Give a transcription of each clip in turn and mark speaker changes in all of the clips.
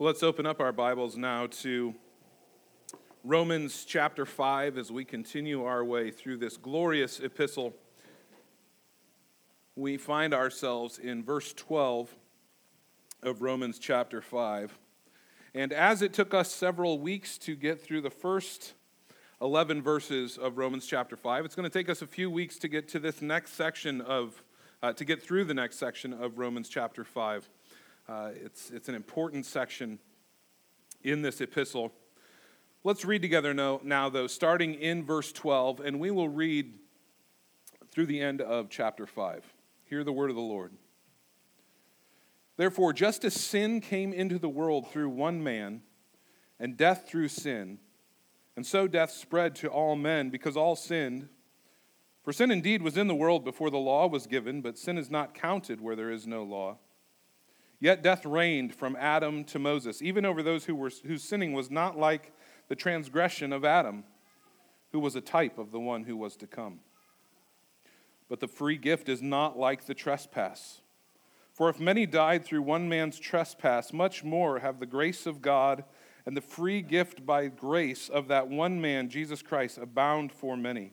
Speaker 1: Let's open up our Bibles now to Romans chapter 5 as we continue our way through this glorious epistle. We find ourselves in verse 12 of Romans chapter 5. And as it took us several weeks to get through the first 11 verses of Romans chapter 5, it's going to take us a few weeks to get to this next section of, uh, to get through the next section of Romans chapter 5. Uh, it's, it's an important section in this epistle. Let's read together now, now, though, starting in verse 12, and we will read through the end of chapter 5. Hear the word of the Lord. Therefore, just as sin came into the world through one man, and death through sin, and so death spread to all men because all sinned. For sin indeed was in the world before the law was given, but sin is not counted where there is no law. Yet death reigned from Adam to Moses, even over those who were, whose sinning was not like the transgression of Adam, who was a type of the one who was to come. But the free gift is not like the trespass. For if many died through one man's trespass, much more have the grace of God and the free gift by grace of that one man, Jesus Christ, abound for many.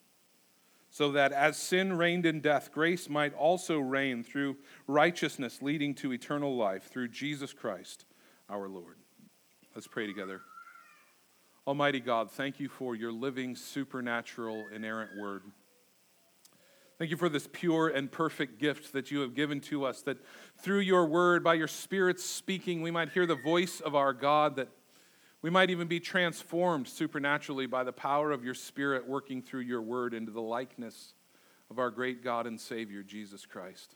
Speaker 1: so that as sin reigned in death, grace might also reign through righteousness, leading to eternal life through Jesus Christ our Lord. Let's pray together. Almighty God, thank you for your living, supernatural, inerrant word. Thank you for this pure and perfect gift that you have given to us, that through your word, by your Spirit speaking, we might hear the voice of our God, that we might even be transformed supernaturally by the power of your Spirit working through your word into the likeness of our great God and Savior, Jesus Christ.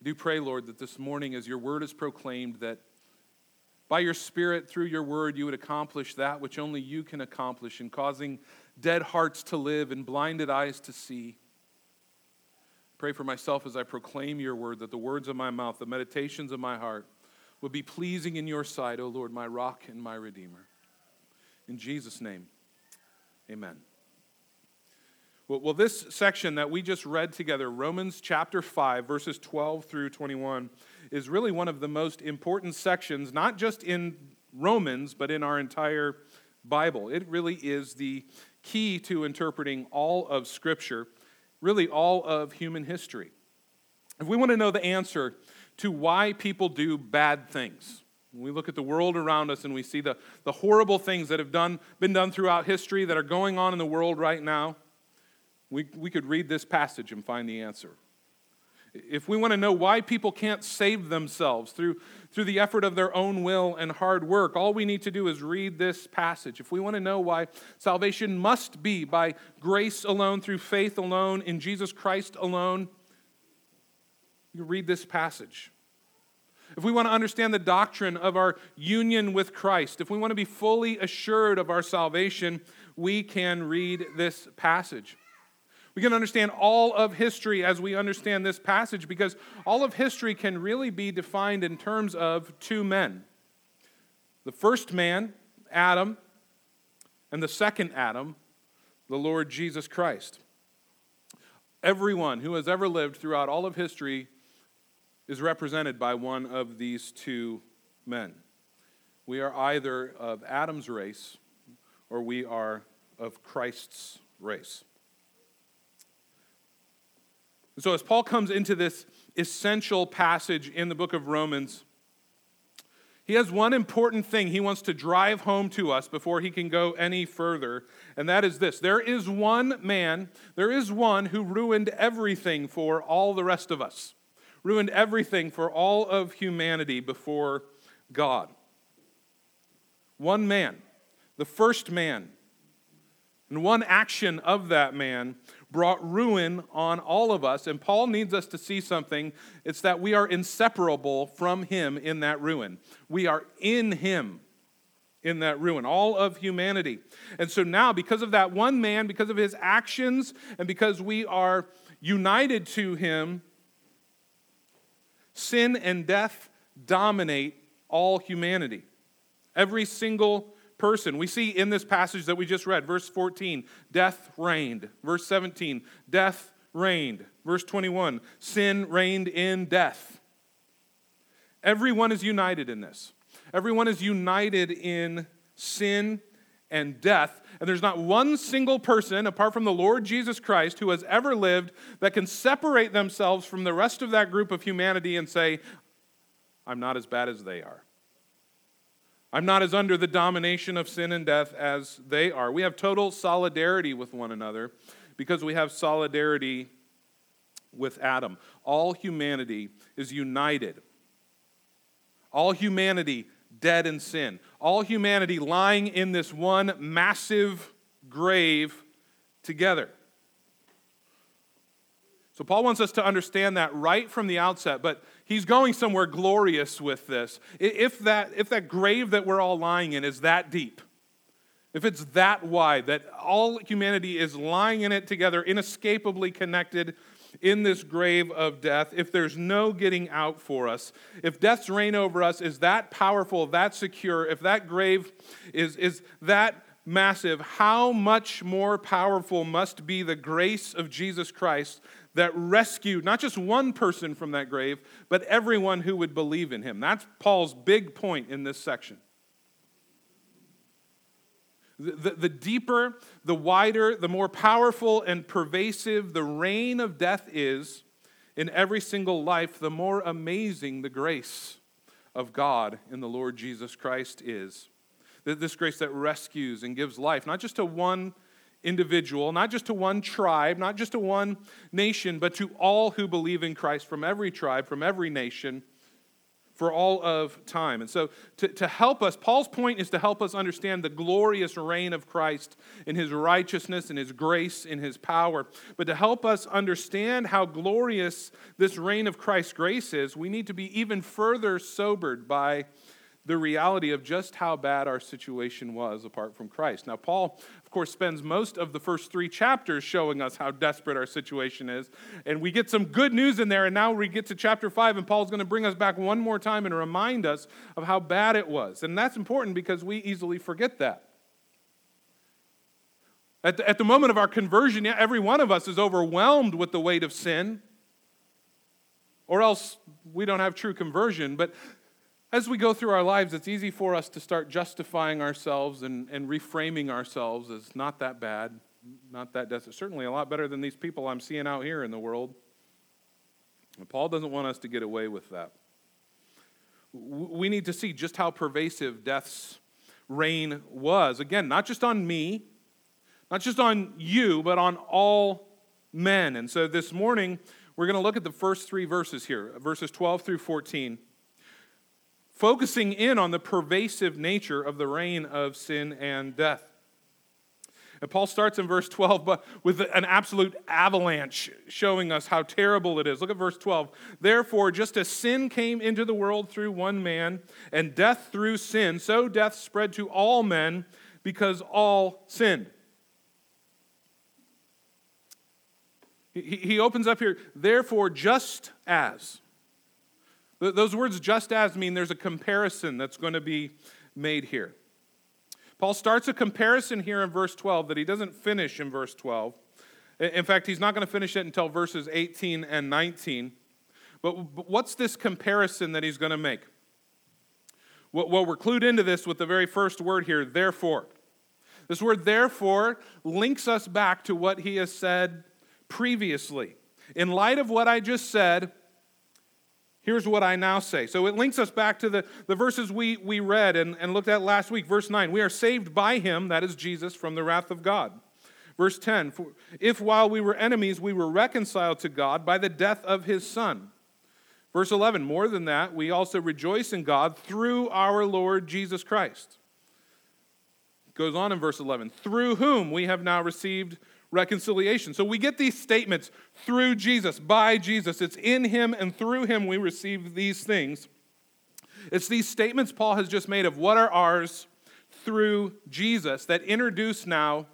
Speaker 1: I do pray, Lord, that this morning, as your word is proclaimed, that by your Spirit, through your word, you would accomplish that which only you can accomplish in causing dead hearts to live and blinded eyes to see. Pray for myself as I proclaim your word, that the words of my mouth, the meditations of my heart, would be pleasing in your sight, O Lord, my rock and my redeemer. In Jesus' name, amen. Well, well, this section that we just read together, Romans chapter 5, verses 12 through 21, is really one of the most important sections, not just in Romans, but in our entire Bible. It really is the key to interpreting all of Scripture, really all of human history. If we want to know the answer to why people do bad things. we look at the world around us and we see the, the horrible things that have done, been done throughout history that are going on in the world right now. We, we could read this passage and find the answer. If we want to know why people can't save themselves through, through the effort of their own will and hard work, all we need to do is read this passage. If we want to know why salvation must be by grace alone, through faith alone, in Jesus Christ alone, you read this passage. If we want to understand the doctrine of our union with Christ, if we want to be fully assured of our salvation, we can read this passage. We can understand all of history as we understand this passage because all of history can really be defined in terms of two men the first man, Adam, and the second Adam, the Lord Jesus Christ. Everyone who has ever lived throughout all of history is represented by one of these two men. We are either of Adam's race or we are of Christ's race. And so, as Paul comes into this essential passage in the book of Romans, He has one important thing he wants to drive home to us before he can go any further, and that is this there is one man, there is one who ruined everything for all the rest of us, ruined everything for all of humanity before God. One man, the first man, and one action of that man brought ruin on all of us. And Paul needs us to see something it's that we are inseparable from him in that ruin. We are in him in that ruin, all of humanity. And so now, because of that one man, because of his actions, and because we are united to him, sin and death dominate all humanity. Every single person. We see in this passage that we just read, verse 14, death reigned. Verse 17, death reigned. Verse 21, sin reigned in death. Everyone is united in this. Everyone is united in sin and death. And there's not one single person, apart from the Lord Jesus Christ, who has ever lived that can separate themselves from the rest of that group of humanity and say, I'm not as bad as they are. I'm not as under the domination of sin and death as they are. We have total solidarity with one another because we have solidarity with Adam. All humanity is united. All humanity dead in sin. All humanity lying in this one massive grave together. So, Paul wants us to understand that right from the outset, but he's going somewhere glorious with this. If that, if that grave that we're all lying in is that deep, if it's that wide, that all humanity is lying in it together, inescapably connected in this grave of death, if there's no getting out for us, if death's reign over us is that powerful, that secure, if that grave is, is that massive, how much more powerful must be the grace of Jesus Christ that rescued not just one person from that grave, but everyone who would believe in him. That's Paul's big point in this section. The, the, deeper, the wider, the more powerful and pervasive the reign of death is in every single life, the more amazing the grace of God in the Lord Jesus Christ is. This grace that rescues and gives life, not just to one individual, not just to one tribe, not just to one nation, but to all who believe in Christ from every tribe, from every nation, for all of time. And so, to, to help us, Paul's point is to help us understand the glorious reign of Christ in his righteousness, in his grace, in his power. But to help us understand how glorious this reign of Christ's grace is, we need to be even further sobered by the reality of just how bad our situation was apart from Christ. Now, Paul, of course, spends most of the first three chapters showing us how desperate our situation is. And we get some good news in there, and now we get to chapter five, and Paul's going to bring us back one more time and remind us of how bad it was. And that's important because we easily forget that. At the, at the moment of our conversion, every one of us is overwhelmed with the weight of sin, or else we don't have true conversion. But as we go through our lives, it's easy for us to start justifying ourselves and, and reframing ourselves as not that bad, not that desperate. Certainly a lot better than these people I'm seeing out here in the world. And Paul doesn't want us to get away with that. We need to see just how pervasive death's reign was. Again, not just on me, not just on you, but on all men. And so this morning, we're going to look at the first three verses here, verses 12 through 14 focusing in on the pervasive nature of the reign of sin and death. And Paul starts in verse 12 but with an absolute avalanche showing us how terrible it is. Look at verse 12. Therefore, just as sin came into the world through one man, and death through sin, so death spread to all men because all sinned. He opens up here, therefore, just as. Those words just as mean there's a comparison that's going to be made here. Paul starts a comparison here in verse 12 that he doesn't finish in verse 12. In fact, he's not going to finish it until verses 18 and 19. But what's this comparison that he's going to make? Well, we're clued into this with the very first word here, therefore. This word, therefore, links us back to what he has said previously. In light of what I just said, Here's what I now say. So it links us back to the, the verses we, we read and, and looked at last week. Verse 9 We are saved by him, that is Jesus, from the wrath of God. Verse 10 If while we were enemies, we were reconciled to God by the death of his Son. Verse 11 More than that, we also rejoice in God through our Lord Jesus Christ. It goes on in verse 11 Through whom we have now received reconciliation. So we get these statements through Jesus, by Jesus. It's in him and through him we receive these things. It's these statements Paul has just made of what are ours through Jesus that introduce now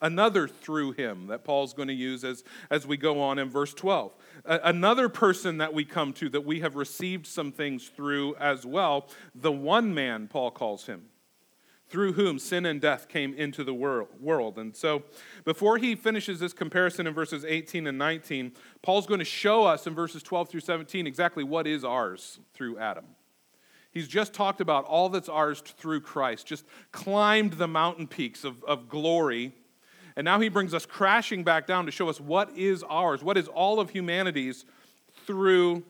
Speaker 1: another through him that Paul's going to use as, as we go on in verse 12. A- another person that we come to that we have received some things through as well, the one man, Paul calls him through whom sin and death came into the world. And so, before he finishes this comparison in verses 18 and 19, Paul's going to show us in verses 12 through 17 exactly what is ours through Adam. He's just talked about all that's ours through Christ, just climbed the mountain peaks of, of glory. And now he brings us crashing back down to show us what is ours, what is all of humanity's through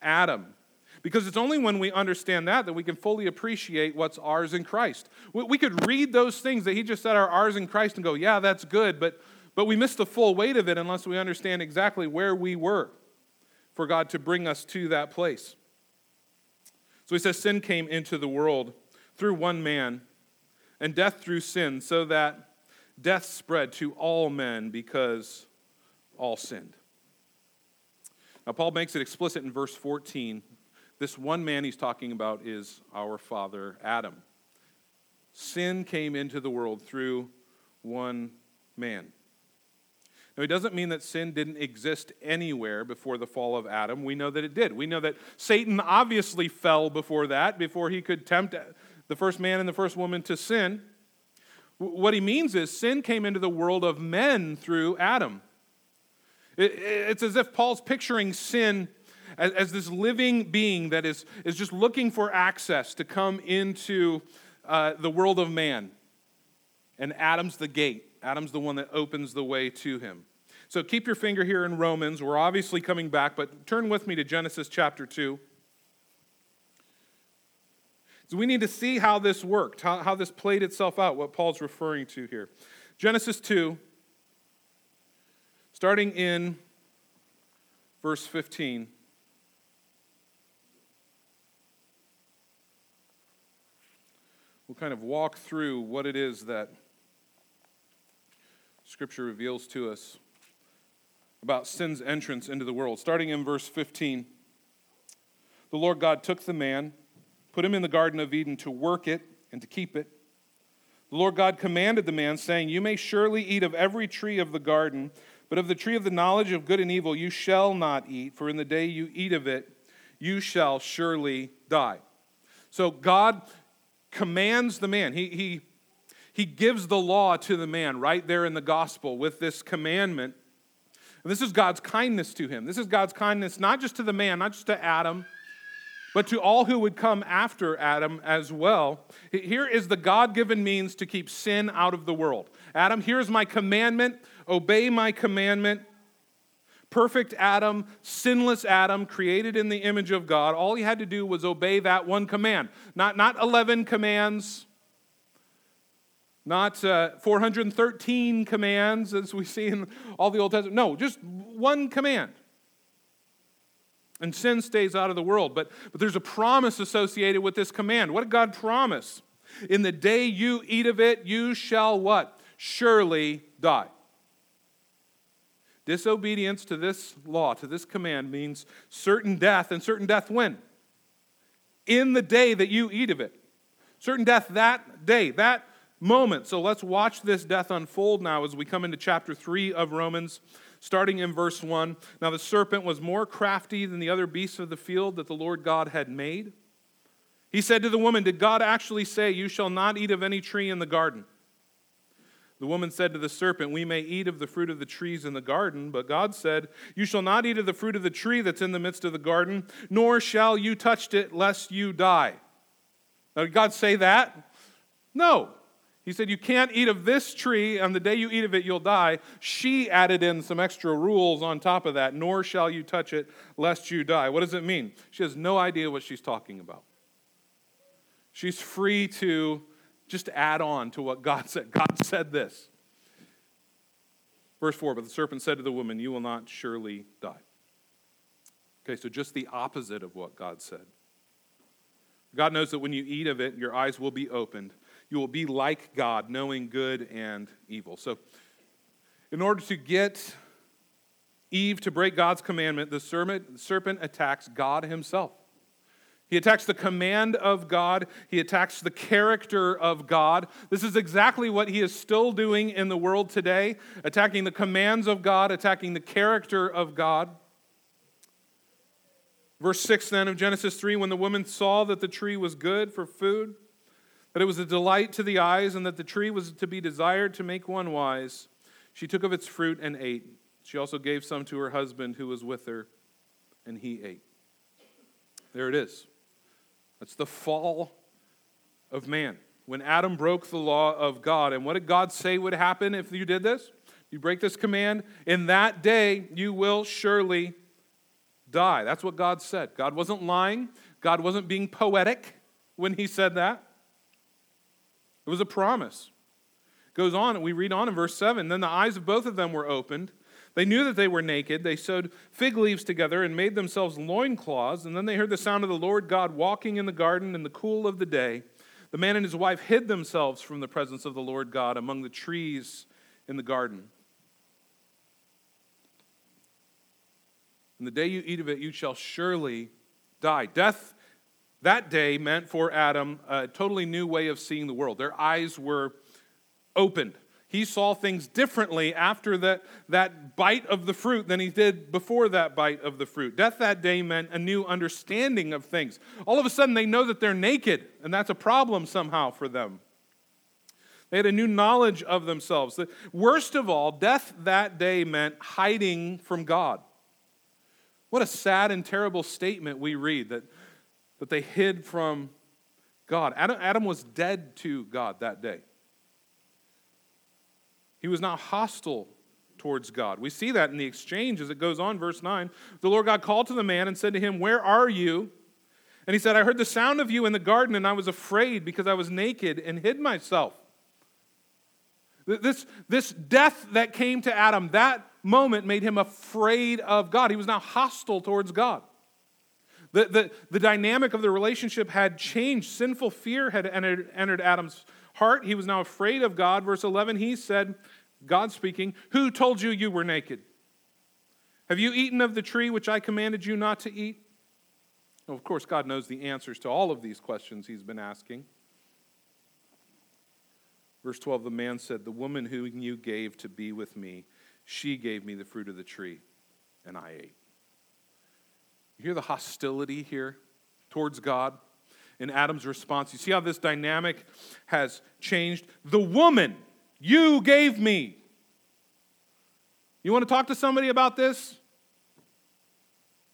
Speaker 1: Adam. Because it's only when we understand that that we can fully appreciate what's ours in Christ. We could read those things that he just said are ours in Christ and go, yeah, that's good, but, but we miss the full weight of it unless we understand exactly where we were for God to bring us to that place. So he says, Sin came into the world through one man, and death through sin, so that death spread to all men because all sinned. Now, Paul makes it explicit in verse 14 this one man he's talking about is our father Adam. Sin came into the world through one man. Now, he doesn't mean that sin didn't exist anywhere before the fall of Adam. We know that it did. We know that Satan obviously fell before that, before he could tempt the first man and the first woman to sin. What he means is sin came into the world of men through Adam. It's as if Paul's picturing sin as, as this living being that is, is just looking for access to come into uh, the world of man. And Adam's the gate, Adam's the one that opens the way to him. So keep your finger here in Romans. We're obviously coming back, but turn with me to Genesis chapter 2. So we need to see how this worked, how, how this played itself out, what Paul's referring to here. Genesis 2, starting in verse 15. We'll kind of walk through what it is that Scripture reveals to us about sin's entrance into the world. Starting in verse 15, the Lord God took the man, put him in the Garden of Eden to work it and to keep it. The Lord God commanded the man, saying, You may surely eat of every tree of the garden, but of the tree of the knowledge of good and evil you shall not eat, for in the day you eat of it, you shall surely die. So God commands the man. He, he, he gives the law to the man right there in the gospel with this commandment. And this is God's kindness to him. This is God's kindness not just to the man, not just to Adam, but to all who would come after Adam as well. Here is the God given means to keep sin out of the world. Adam, here's my commandment obey my commandment perfect Adam, sinless Adam, created in the image of God, all he had to do was obey that one command. Not, not 11 commands, not uh, 413 commands as we see in all the Old Testament. No, just one command. And sin stays out of the world. But, but there's a promise associated with this command. What did God promise? In the day you eat of it, you shall what? Surely die. Disobedience to this law, to this command, means certain death, and certain death when? In the day that you eat of it. Certain death that day, that moment. So let's watch this death unfold now as we come into chapter 3 of Romans, starting in verse 1. Now the serpent was more crafty than the other beasts of the field that the Lord God had made. He said to the woman, Did God actually say, You shall not eat of any tree in the garden? The woman said to the serpent, We may eat of the fruit of the trees in the garden, but God said, You shall not eat of the fruit of the tree that's in the midst of the garden, nor shall you touch it, lest you die. Now, did God say that? No. He said, You can't eat of this tree. and the day you eat of it, you'll die. She added in some extra rules on top of that, nor shall you touch it, lest you die. What does it mean? She has no idea what she's talking about. She's free to just add on to what God said. God said this. Verse 4 But the serpent said to the woman, You will not surely die. Okay, so just the opposite of what God said. God knows that when you eat of it, your eyes will be opened. You will be like God, knowing good and evil. So, in order to get Eve to break God's commandment, the serpent attacks God himself. He attacks the command of God. He attacks the character of God. This is exactly what he is still doing in the world today attacking the commands of God, attacking the character of God. Verse 6 then of Genesis 3 when the woman saw that the tree was good for food, that it was a delight to the eyes, and that the tree was to be desired to make one wise, she took of its fruit and ate. She also gave some to her husband who was with her, and he ate. There it is. That's the fall of man. When Adam broke the law of God. And what did God say would happen if you did this? You break this command, in that day you will surely die. That's what God said. God wasn't lying, God wasn't being poetic when he said that. It was a promise. Goes on, and we read on in verse 7 Then the eyes of both of them were opened. They knew that they were naked. They sewed fig leaves together and made themselves loincloths. And then they heard the sound of the Lord God walking in the garden in the cool of the day. The man and his wife hid themselves from the presence of the Lord God among the trees in the garden. And the day you eat of it, you shall surely die. Death that day meant for Adam a totally new way of seeing the world. Their eyes were opened. He saw things differently after that, that bite of the fruit than he did before that bite of the fruit. Death that day meant a new understanding of things. All of a sudden, they know that they're naked, and that's a problem somehow for them. They had a new knowledge of themselves. Worst of all, death that day meant hiding from God. What a sad and terrible statement we read that, that they hid from God. Adam, Adam was dead to God that day. He was not hostile towards God. We see that in the exchange as it goes on, verse 9. The Lord God called to the man and said to him, Where are you? And he said, I heard the sound of you in the garden, and I was afraid because I was naked and hid myself. This, this death that came to Adam, that moment made him afraid of God. He was now hostile towards God. The, the, the dynamic of the relationship had changed. Sinful fear had entered, entered Adam's heart. He was now afraid of God. Verse 11, he said, God speaking, Who told you you were naked? Have you eaten of the tree which I commanded you not to eat? Well, of course, God knows the answers to all of these questions he's been asking. Verse 12 The man said, The woman whom you gave to be with me, she gave me the fruit of the tree, and I ate. You hear the hostility here towards God in Adam's response? You see how this dynamic has changed? The woman you gave me. You want to talk to somebody about this?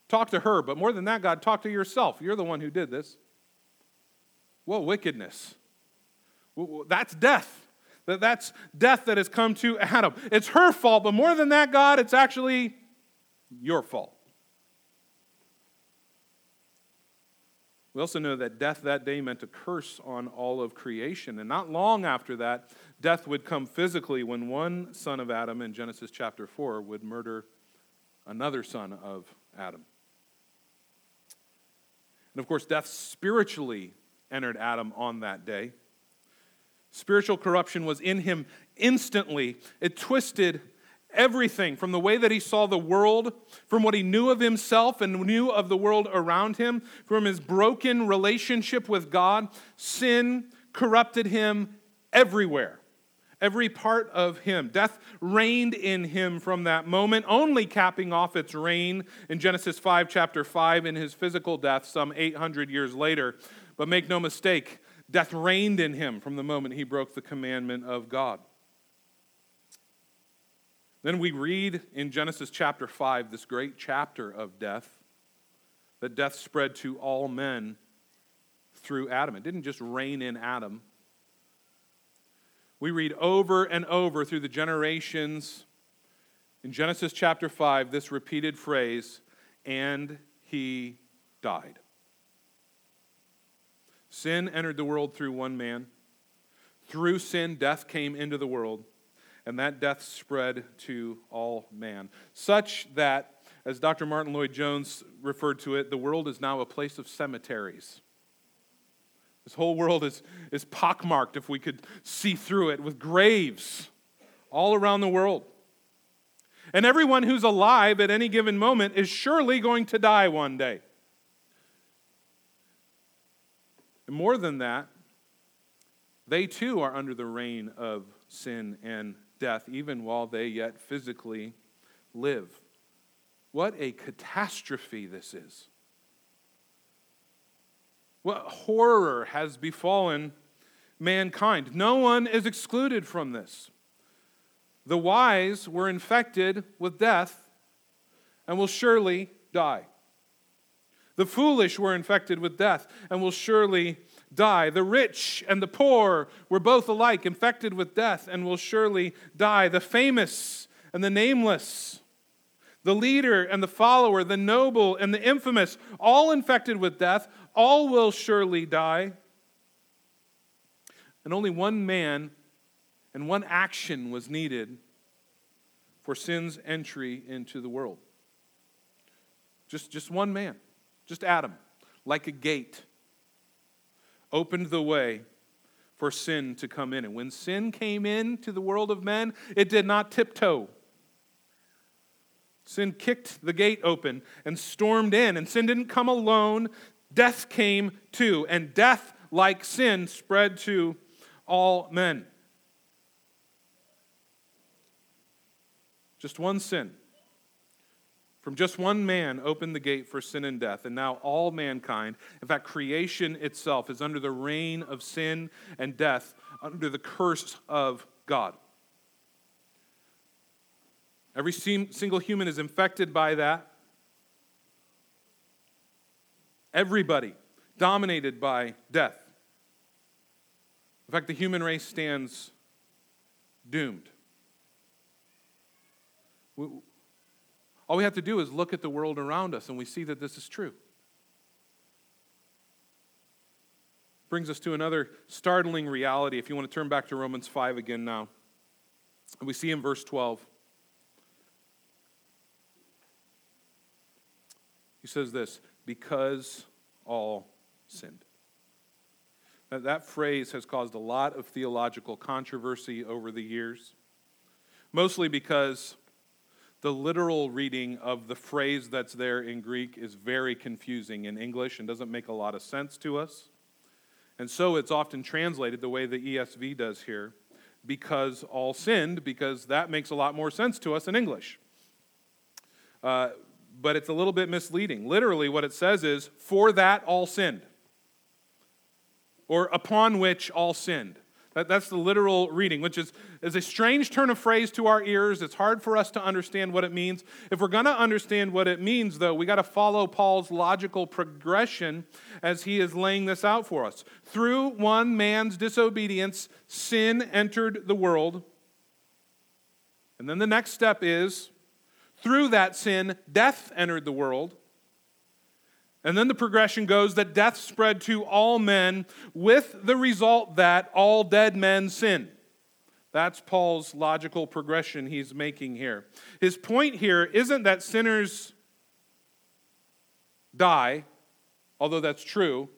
Speaker 1: Talk to her, but more than that, God, talk to yourself. You're the one who did this. What wickedness. That's death. That's death that has come to Adam. It's her fault, but more than that, God, it's actually your fault. We also know that death that day meant a curse on all of creation. And not long after that, death would come physically when one son of Adam in Genesis chapter 4 would murder another son of Adam. And of course, death spiritually entered Adam on that day. Spiritual corruption was in him instantly. It twisted everything from the way that he saw the world, from what he knew of himself and knew of the world around him, from his broken relationship with God. Sin corrupted him everywhere, every part of him. Death reigned in him from that moment, only capping off its reign in Genesis 5, chapter 5, in his physical death some 800 years later. But make no mistake, Death reigned in him from the moment he broke the commandment of God. Then we read in Genesis chapter 5, this great chapter of death, that death spread to all men through Adam. It didn't just reign in Adam. We read over and over through the generations in Genesis chapter 5 this repeated phrase, and he died. Sin entered the world through one man. Through sin, death came into the world, and that death spread to all man. Such that, as Dr. Martyn Lloyd-Jones referred to it, the world is now a place of cemeteries. This whole world is, is pockmarked, if we could see through it, with graves all around the world. And everyone who's alive at any given moment is surely going to die one day. And more than that, they too are under the reign of sin and death, even while they yet physically live. What a catastrophe this is. What horror has befallen mankind. No one is excluded from this. The wise were infected with death and will surely die. The foolish were infected with death and will surely die. The rich and the poor were both alike infected with death and will surely die. The famous and the nameless, the leader and the follower, the noble and the infamous, all infected with death, all will surely die. And only one man and one action was needed for sin's entry into the world. Just, just one man. Just Adam, like a gate, opened the way for sin to come in. And when sin came into the world of men, it did not tiptoe. Sin kicked the gate open and stormed in, and sin didn't come alone. Death came too, and death, like sin, spread to all men. Just one sin from just one man opened the gate for sin and death, and now all mankind, in fact, creation itself, is under the reign of sin and death, under the curse of God. Every single human is infected by that. Everybody dominated by death. In fact, the human race stands doomed. All we have to do is look at the world around us and we see that this is true. Brings us to another startling reality. If you want to turn back to Romans 5 again now, we see in verse 12. He says this because all sinned. That, that phrase has caused a lot of theological controversy over the years, mostly because the literal reading of the phrase that's there in Greek is very confusing in English and doesn't make a lot of sense to us. And so it's often translated the way the ESV does here because all sinned, because that makes a lot more sense to us in English. Uh, but it's a little bit misleading. Literally, what it says is, for that all sinned, or upon which all sinned. That, that's the literal reading, which is, is a strange turn of phrase to our ears. It's hard for us to understand what it means. If we're going to understand what it means, though, we got to follow Paul's logical progression as he is laying this out for us. Through one man's disobedience, sin entered the world. And then the next step is through that sin, death entered the world. And then the progression goes that death spread to all men with the result that all dead men sin. That's Paul's logical progression he's making here. His point here isn't that sinners die, although that's true.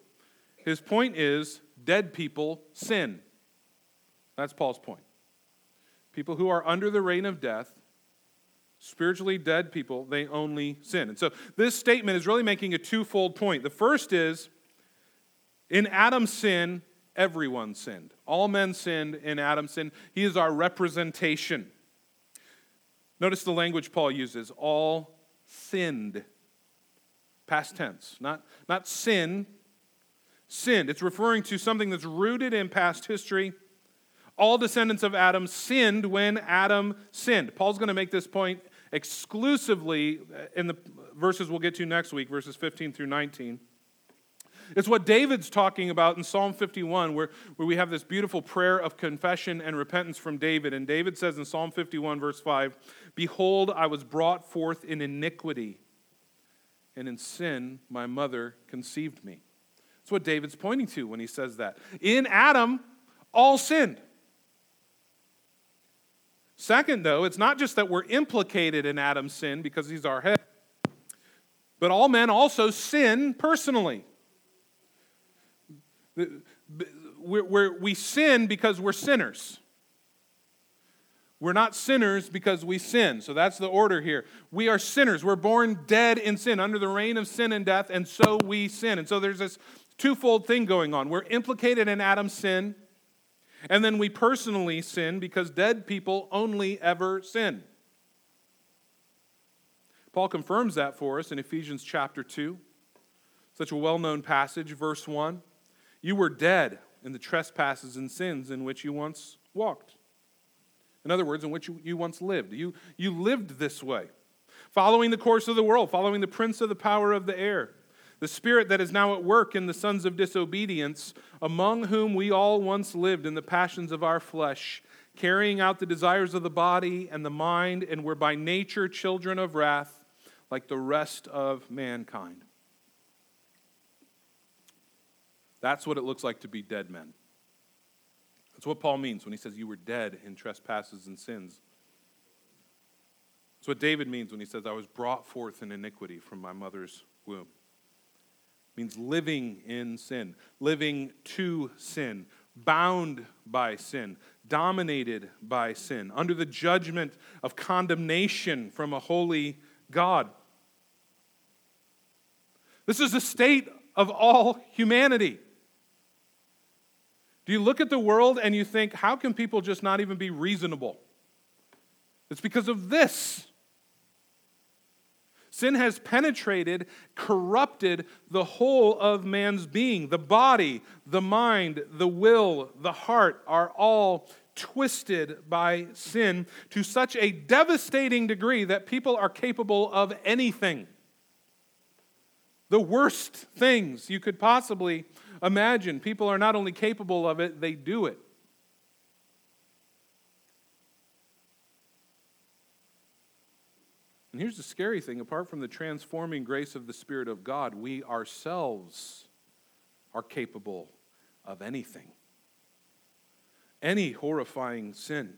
Speaker 1: His point is dead people sin. That's Paul's point. People who are under the reign of death Spiritually dead people, they only sin. And so this statement is really making a twofold point. The first is in Adam's sin, everyone sinned. All men sinned in Adam's sin. He is our representation. Notice the language Paul uses all sinned. Past tense, not, not sin, sinned. It's referring to something that's rooted in past history. All descendants of Adam sinned when Adam sinned. Paul's going to make this point exclusively uh, in the verses we'll get to next week, verses 15 through 19. It's what David's talking about in Psalm 51, where, where we have this beautiful prayer of confession and repentance from David. And David says in Psalm 51, verse 5 Behold, I was brought forth in iniquity, and in sin my mother conceived me. That's what David's pointing to when he says that. In Adam, all sinned. Second, though, it's not just that we're implicated in Adam's sin because he's our head, but all men also sin personally. We're, we sin because we're sinners. We're not sinners because we sin. So that's the order here. We are sinners. We're born dead in sin, under the reign of sin and death, and so we sin. And so there's this twofold thing going on. We're implicated in Adam's sin, and then we personally sin because dead people only ever sin. Paul confirms that for us in Ephesians chapter 2, such a well known passage, verse 1. You were dead in the trespasses and sins in which you once walked. In other words, in which you, once lived. You, you lived this way, following the course of the world, following the prince of the power of the air, the spirit that is now at work in the sons of disobedience, among whom we all once lived in the passions of our flesh, carrying out the desires of the body and the mind, and were by nature children of wrath, like the rest of mankind. That's what it looks like to be dead men. That's what Paul means when he says you were dead in trespasses and sins. That's what David means when he says, I was brought forth in iniquity from my mother's womb. Means living in sin, living to sin, bound by sin, dominated by sin, under the judgment of condemnation from a holy God. This is the state of all humanity. Do you look at the world and you think, how can people just not even be reasonable? It's because of this. Sin has penetrated, corrupted the whole of man's being. The body, the mind, the will, the heart are all twisted by sin to such a devastating degree that people are capable of anything. The worst things you could possibly imagine. People are not only capable of it, they do it. And here's the scary thing apart from the transforming grace of the Spirit of God, we ourselves are capable of anything, any horrifying sin.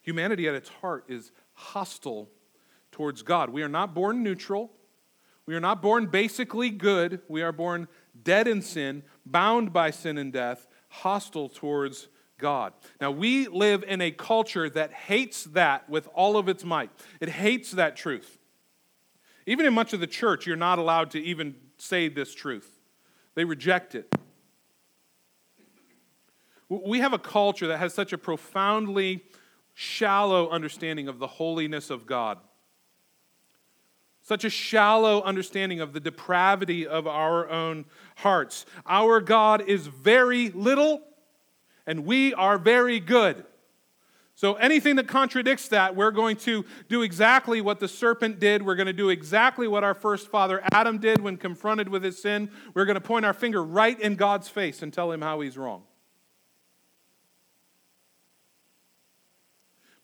Speaker 1: Humanity at its heart is hostile towards God. We are not born neutral. We are not born basically good. We are born dead in sin, bound by sin and death, hostile towards God. Now, we live in a culture that hates that with all of its might. It hates that truth. Even in much of the church, you're not allowed to even say this truth, they reject it. We have a culture that has such a profoundly shallow understanding of the holiness of God such a shallow understanding of the depravity of our own hearts. Our God is very little, and we are very good. So, anything that contradicts that, we're going to do exactly what the serpent did. We're going to do exactly what our first father Adam did when confronted with his sin. We're going to point our finger right in God's face and tell him how he's wrong.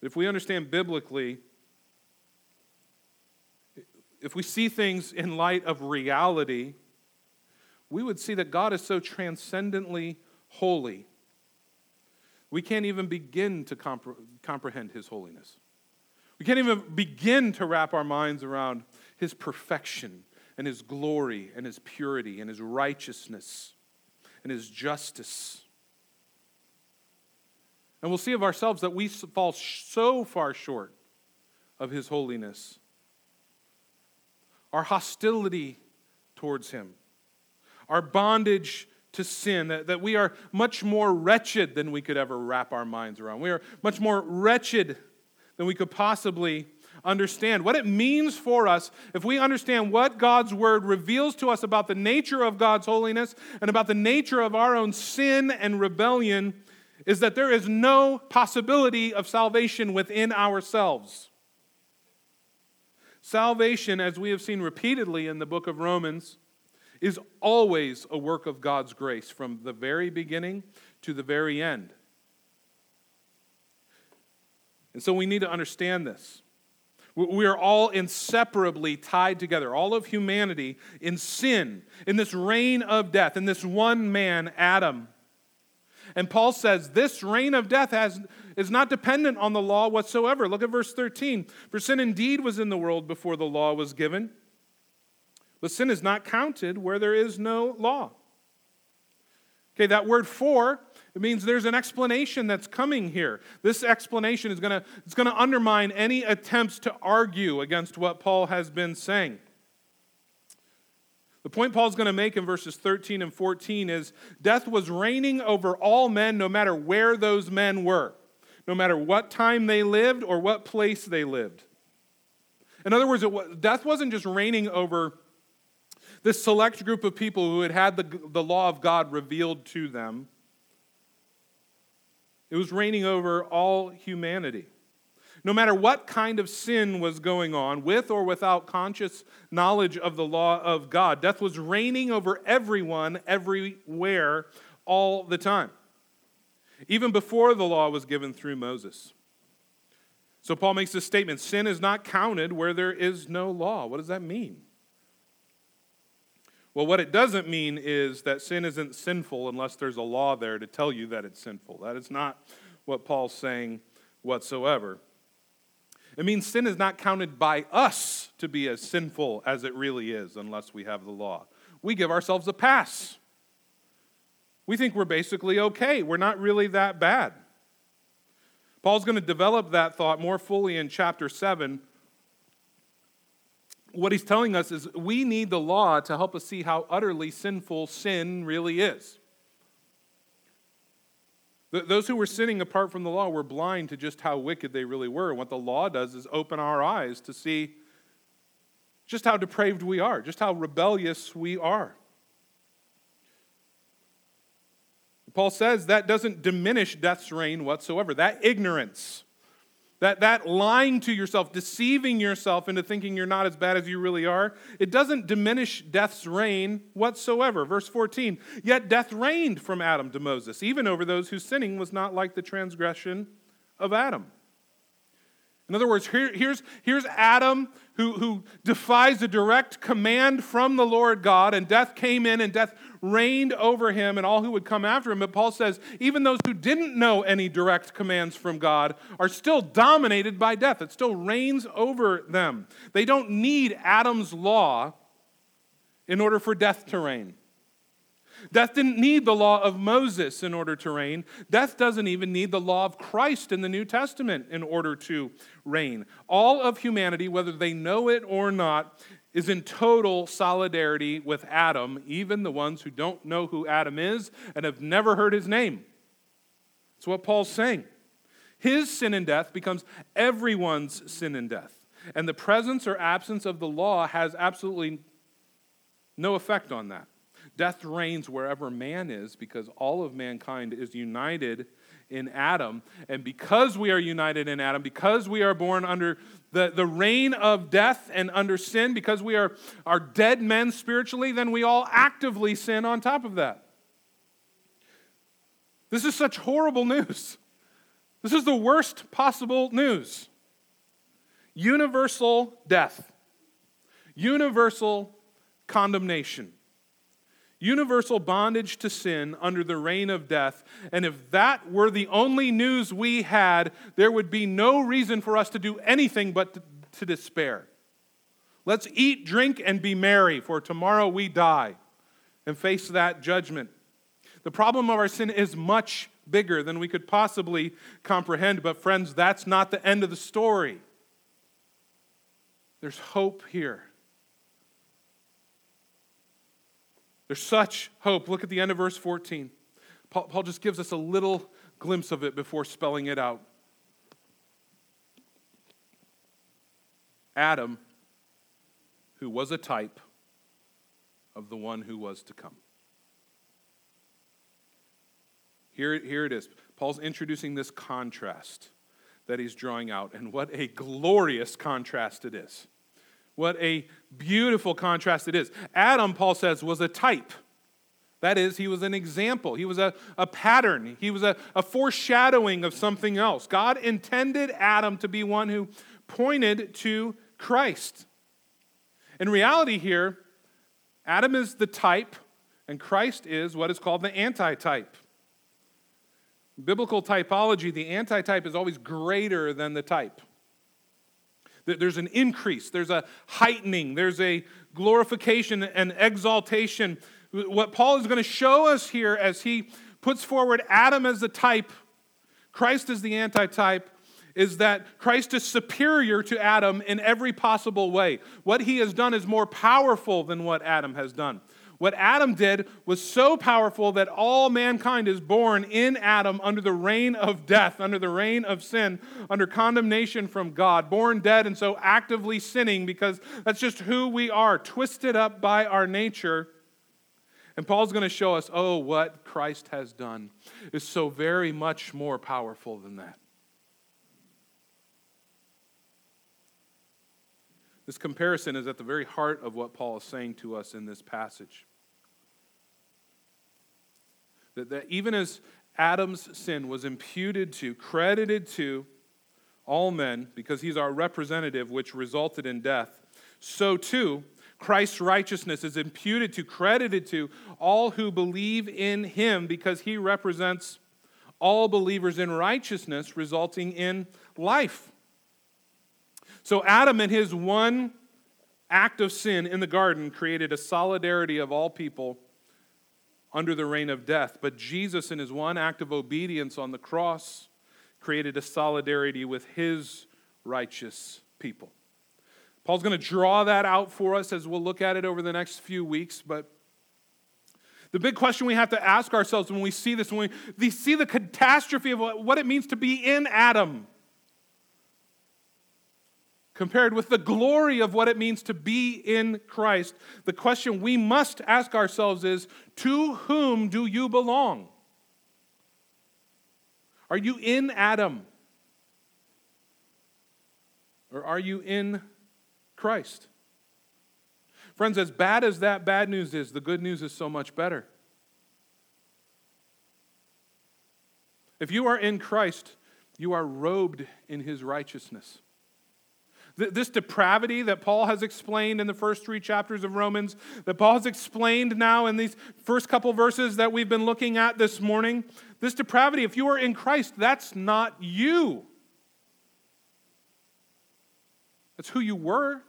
Speaker 1: But if we understand biblically if we see things in light of reality, we would see that God is so transcendently holy. We can't even begin to compre- comprehend his holiness. We can't even begin to wrap our minds around his perfection and his glory and his purity and his righteousness and his justice. And we'll see of ourselves that we fall so far short of his holiness our hostility towards Him, our bondage to sin, that, that we are much more wretched than we could ever wrap our minds around. We are much more wretched than we could possibly understand. What it means for us, if we understand what God's Word reveals to us about the nature of God's holiness and about the nature of our own sin and rebellion, is that there is no possibility of salvation within ourselves. Salvation, as we have seen repeatedly in the book of Romans, is always a work of God's grace from the very beginning to the very end. And so we need to understand this. We are all inseparably tied together, all of humanity in sin, in this reign of death, in this one man, Adam. And Paul says this reign of death has, is not dependent on the law whatsoever. Look at verse 13. For sin indeed was in the world before the law was given, but sin is not counted where there is no law. Okay, that word for it means there's an explanation that's coming here. This explanation is going to it's going to undermine any attempts to argue against what Paul has been saying. The point Paul's going to make in verses 13 and 14 is death was reigning over all men no matter where those men were, no matter what time they lived or what place they lived. In other words, was, death wasn't just reigning over this select group of people who had had the, the law of God revealed to them. It was reigning over all humanity. No matter what kind of sin was going on, with or without conscious knowledge of the law of God, death was reigning over everyone, everywhere, all the time, even before the law was given through Moses. So Paul makes this statement sin is not counted where there is no law. What does that mean? Well, what it doesn't mean is that sin isn't sinful unless there's a law there to tell you that it's sinful. That is not what Paul's saying whatsoever. It means sin is not counted by us to be as sinful as it really is unless we have the law. We give ourselves a pass. We think we're basically okay. We're not really that bad. Paul's going to develop that thought more fully in chapter 7 what he's telling us is we need the law to help us see how utterly sinful sin really is. Those who were sinning apart from the law were blind to just how wicked they really were. And what the law does is open our eyes to see just how depraved we are, just how rebellious we are. Paul says that doesn't diminish death's reign whatsoever. That ignorance that, that lying to yourself, deceiving yourself into thinking you're not as bad as you really are, it doesn't diminish death's reign whatsoever. Verse 14, yet death reigned from Adam to Moses, even over those whose sinning was not like the transgression of Adam. In other words, here, here's, here's Adam who, who defies a direct command from the Lord God, and death came in and death reigned over him and all who would come after him. But Paul says, even those who didn't know any direct commands from God are still dominated by death. It still reigns over them. They don't need Adam's law in order for death to reign. Death didn't need the law of Moses in order to reign. Death doesn't even need the law of Christ in the New Testament in order to reign. All of humanity, whether they know it or not, is in total solidarity with Adam, even the ones who don't know who Adam is and have never heard his name. That's what Paul's saying. His sin and death becomes everyone's sin and death. And the presence or absence of the law has absolutely no effect on that. Death reigns wherever man is because all of mankind is united in Adam. And because we are united in Adam, because we are born under the, the reign of death and under sin, because we are, are dead men spiritually, then we all actively sin on top of that. This is such horrible news. This is the worst possible news. Universal death, universal condemnation universal bondage to sin under the reign of death. And if that were the only news we had, there would be no reason for us to do anything but to, to despair. Let's eat, drink, and be merry, for tomorrow we die and face that judgment. The problem of our sin is much bigger than we could possibly comprehend, but friends, that's not the end of the story. There's hope here. There's such hope. Look at the end of verse 14. Paul, Paul just gives us a little glimpse of it before spelling it out. Adam, who was a type of the one who was to come. Here, here it is. Paul's introducing this contrast that he's drawing out, and what a glorious contrast it is. What a beautiful contrast it is. Adam, Paul says, was a type. That is, he was an example. He was a, a pattern. He was a, a foreshadowing of something else. God intended Adam to be one who pointed to Christ. In reality, here, Adam is the type, and Christ is what is called the antitype. Biblical typology, the antitype is always greater than the type. There's an increase, there's a heightening, there's a glorification and exaltation. What Paul is going to show us here as he puts forward Adam as the type, Christ as the antitype, is that Christ is superior to Adam in every possible way. What he has done is more powerful than what Adam has done. What Adam did was so powerful that all mankind is born in Adam under the reign of death, under the reign of sin, under condemnation from God, born dead and so actively sinning because that's just who we are, twisted up by our nature. And Paul's going to show us, oh, what Christ has done is so very much more powerful than that. This comparison is at the very heart of what Paul is saying to us in this passage. That, that even as Adam's sin was imputed to, credited to all men, because he's our representative, which resulted in death, so too Christ's righteousness is imputed to, credited to all who believe in him, because he represents all believers in righteousness, resulting in life. So Adam, in his one act of sin in the garden, created a solidarity of all people under the reign of death. But Jesus, in his one act of obedience on the cross, created a solidarity with his righteous people. Paul's going to draw that out for us as we'll look at it over the next few weeks, but the big question we have to ask ourselves when we see this, when we see the catastrophe of what it means to be in Adam, compared with the glory of what it means to be in Christ, the question we must ask ourselves is to whom do you belong? Are you in Adam? Or are you in Christ? Friends, as bad as that bad news is, the good news is so much better. If you are in Christ, you are robed in his righteousness. This depravity that Paul has explained in the first three chapters of Romans, that Paul has explained now in these first couple verses that we've been looking at this morning, this depravity, if you are in Christ, that's not you. That's who you were,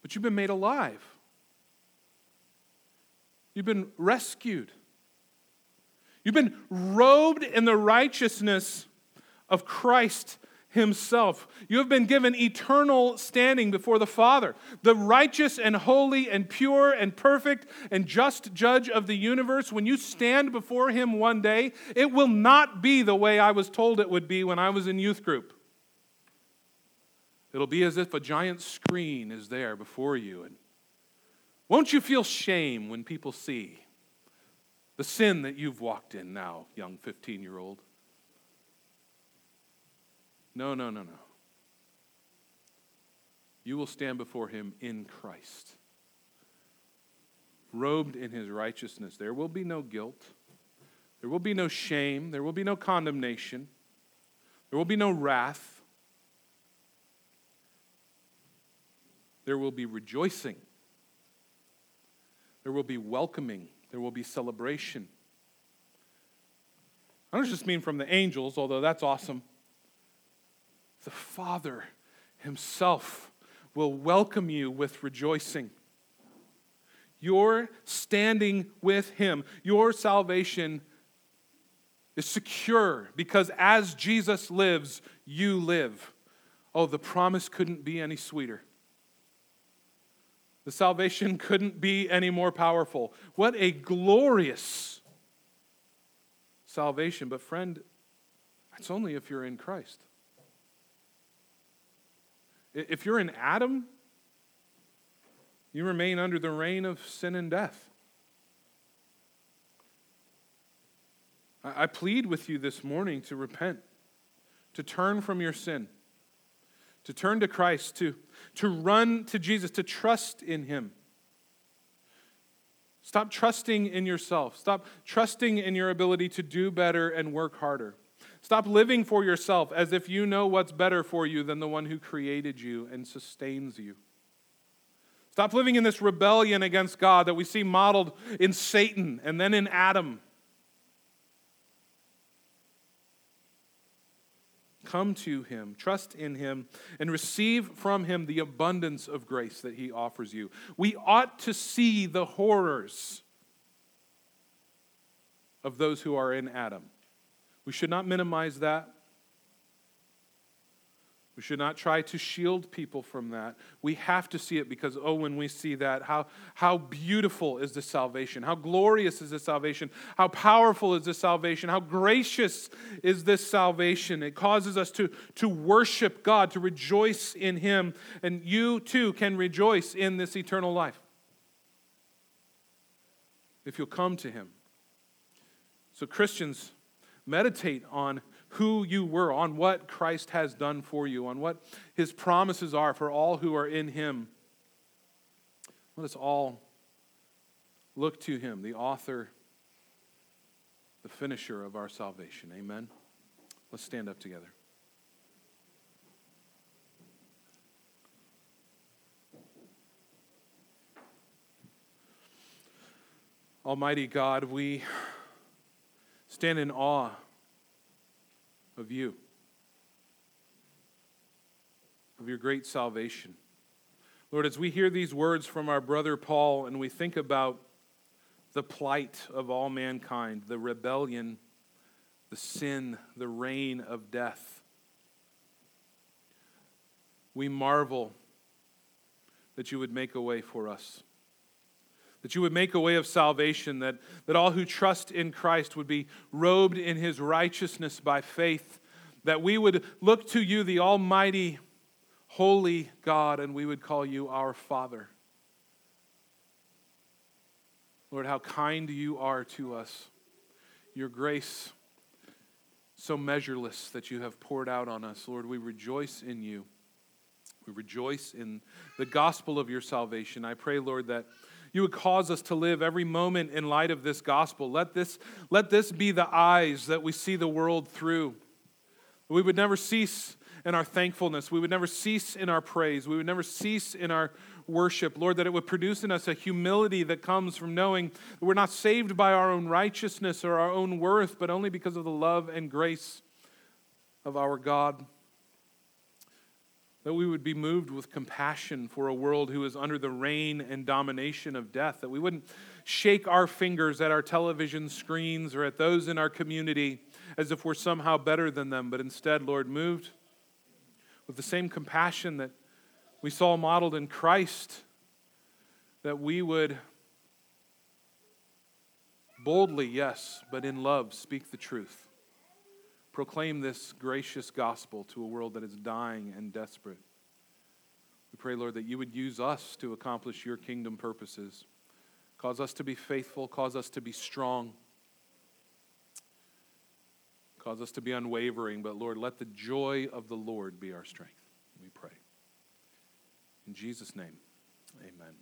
Speaker 1: but you've been made alive. You've been rescued. You've been robed in the righteousness of Christ himself. You have been given eternal standing before the Father. The righteous and holy and pure and perfect and just judge of the universe, when you stand before him one day, it will not be the way I was told it would be when I was in youth group. It'll be as if a giant screen is there before you. And won't you feel shame when people see the sin that you've walked in now, young 15 year old? No, no, no, no. You will stand before him in Christ, robed in his righteousness. There will be no guilt, there will be no shame, there will be no condemnation, there will be no wrath. There will be rejoicing. There will be welcoming. There will be celebration. I don't just mean from the angels, although that's awesome the Father Himself will welcome you with rejoicing. Your standing with Him, your salvation is secure because as Jesus lives, you live. Oh, the promise couldn't be any sweeter. The salvation couldn't be any more powerful. What a glorious salvation. But, friend, it's only if you're in Christ. If you're in Adam, you remain under the reign of sin and death. I plead with you this morning to repent, to turn from your sin, to turn to Christ, to, to run to Jesus, to trust in Him. Stop trusting in yourself. Stop trusting in your ability to do better and work harder. Stop living for yourself as if you know what's better for you than the one who created you and sustains you. Stop living in this rebellion against God that we see modeled in Satan and then in Adam. Come to him, trust in him, and receive from him the abundance of grace that he offers you. We ought to see the horrors of those who are in Adam. We should not minimize that. We should not try to shield people from that. We have to see it because, oh, when we see that, how, how beautiful is this salvation? How glorious is this salvation? How powerful is this salvation? How gracious is this salvation? It causes us to, to worship God, to rejoice in Him, and you too can rejoice in this eternal life if you'll come to Him. So, Christians, meditate on who you were, on what Christ has done for you, on what his promises are for all who are in him. Let us all look to him, the author, the finisher of our salvation. Amen. Let's stand up together. Almighty God, we stand in awe of you, of your great salvation. Lord, as we hear these words from our brother Paul and we think about the plight of all mankind, the rebellion, the sin, the reign of death, we marvel that you would make a way for us that you would make a way of salvation, that, that all who trust in Christ would be robed in his righteousness by faith, that we would look to you, the Almighty, holy God, and we would call you our Father. Lord, how kind you are to us. Your grace so measureless that you have poured out on us. Lord, we rejoice in you. We rejoice in the gospel of your salvation. I pray, Lord, that you would cause us to live every moment in light of this gospel. Let this, let this be the eyes that we see the world through. We would never cease in our thankfulness. We would never cease in our praise. We would never cease in our worship. Lord, that it would produce in us a humility that comes from knowing that we're not saved by our own righteousness or our own worth, but only because of the love and grace of our God that we would be moved with compassion for a world who is under the reign and domination of death, that we wouldn't shake our fingers at our television screens or at those in our community as if we're somehow better than them, but instead, Lord, moved with the same compassion that we saw modeled in Christ, that we would boldly, yes, but in love, speak the truth proclaim this gracious gospel to a world that is dying and desperate. We pray, Lord, that you would use us to accomplish your kingdom purposes. Cause us to be faithful, cause us to be strong, cause us to be unwavering. But, Lord, let the joy of the Lord be our strength, we pray. In Jesus' name, amen.